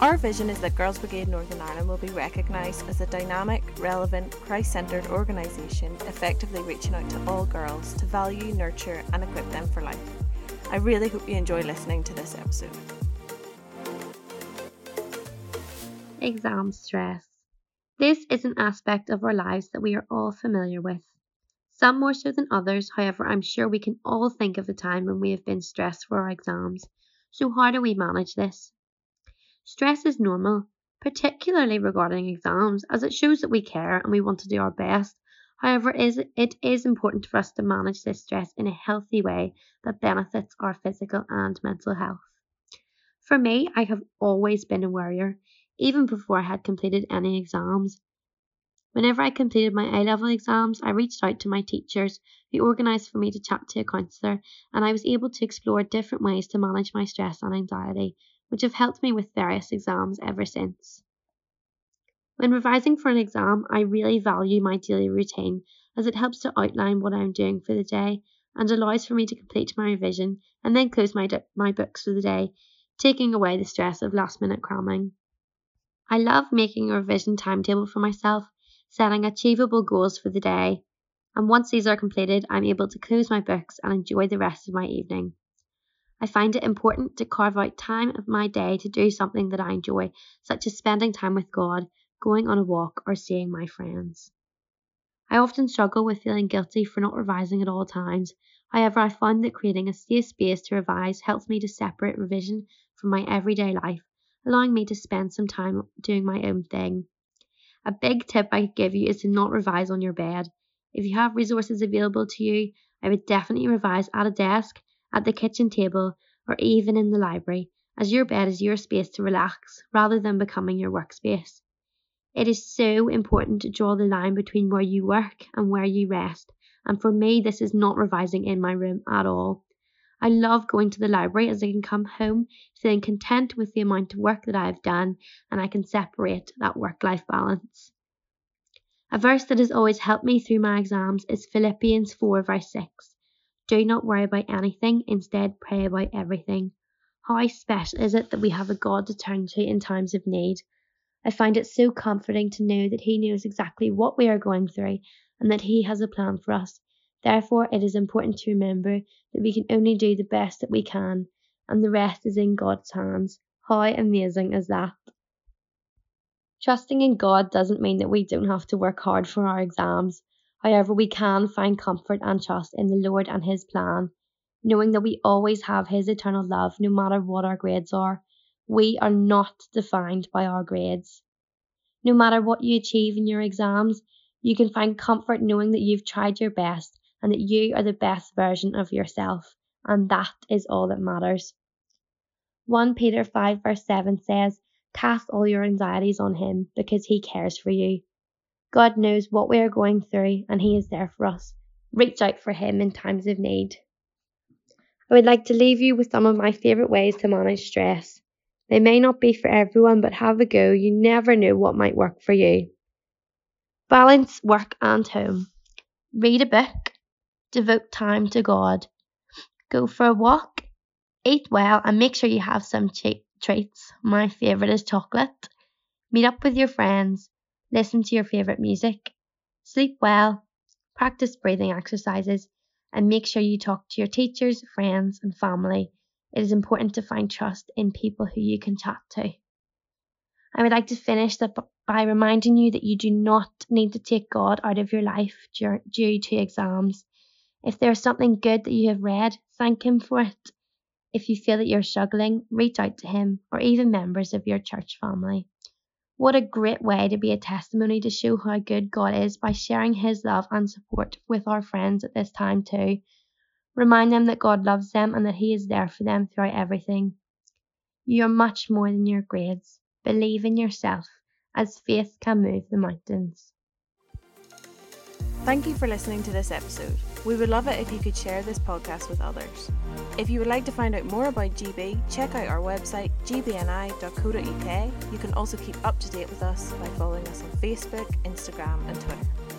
Our vision is that Girls Brigade Northern Ireland will be recognised as a dynamic, relevant, Christ centred organisation effectively reaching out to all girls to value, nurture, and equip them for life. I really hope you enjoy listening to this episode. Exam stress. This is an aspect of our lives that we are all familiar with. Some more so than others, however, I'm sure we can all think of a time when we have been stressed for our exams. So, how do we manage this? Stress is normal, particularly regarding exams, as it shows that we care and we want to do our best. However, it is important for us to manage this stress in a healthy way that benefits our physical and mental health. For me, I have always been a worrier, even before I had completed any exams. Whenever I completed my A level exams, I reached out to my teachers who organised for me to chat to a counsellor, and I was able to explore different ways to manage my stress and anxiety which have helped me with various exams ever since. When revising for an exam, I really value my daily routine as it helps to outline what I am doing for the day and allows for me to complete my revision and then close my, my books for the day, taking away the stress of last minute cramming. I love making a revision timetable for myself, setting achievable goals for the day, and once these are completed, I'm able to close my books and enjoy the rest of my evening. I find it important to carve out time of my day to do something that I enjoy, such as spending time with God, going on a walk, or seeing my friends. I often struggle with feeling guilty for not revising at all times. However, I find that creating a safe space to revise helps me to separate revision from my everyday life, allowing me to spend some time doing my own thing. A big tip I could give you is to not revise on your bed. If you have resources available to you, I would definitely revise at a desk at the kitchen table, or even in the library, as your bed is your space to relax rather than becoming your workspace. It is so important to draw the line between where you work and where you rest, and for me, this is not revising in my room at all. I love going to the library as I can come home feeling content with the amount of work that I have done and I can separate that work life balance. A verse that has always helped me through my exams is Philippians 4 verse 6. Do not worry about anything, instead, pray about everything. How special is it that we have a God to turn to in times of need? I find it so comforting to know that He knows exactly what we are going through and that He has a plan for us. Therefore, it is important to remember that we can only do the best that we can, and the rest is in God's hands. How amazing is that? Trusting in God doesn't mean that we don't have to work hard for our exams. However, we can find comfort and trust in the Lord and His plan, knowing that we always have His eternal love no matter what our grades are. We are not defined by our grades. No matter what you achieve in your exams, you can find comfort knowing that you've tried your best and that you are the best version of yourself, and that is all that matters. 1 Peter 5 verse 7 says, Cast all your anxieties on him because he cares for you. God knows what we are going through and He is there for us. Reach out for Him in times of need. I would like to leave you with some of my favourite ways to manage stress. They may not be for everyone, but have a go. You never know what might work for you. Balance work and home. Read a book. Devote time to God. Go for a walk. Eat well and make sure you have some cheap treats. My favourite is chocolate. Meet up with your friends listen to your favourite music, sleep well, practice breathing exercises, and make sure you talk to your teachers, friends, and family. It is important to find trust in people who you can chat to. I would like to finish by reminding you that you do not need to take God out of your life due to exams. If there is something good that you have read, thank Him for it. If you feel that you're struggling, reach out to Him or even members of your church family. What a great way to be a testimony to show how good God is by sharing His love and support with our friends at this time, too. Remind them that God loves them and that He is there for them throughout everything. You are much more than your grades. Believe in yourself, as faith can move the mountains. Thank you for listening to this episode. We would love it if you could share this podcast with others. If you would like to find out more about GB, check out our website gbni.co.uk. You can also keep up to date with us by following us on Facebook, Instagram, and Twitter.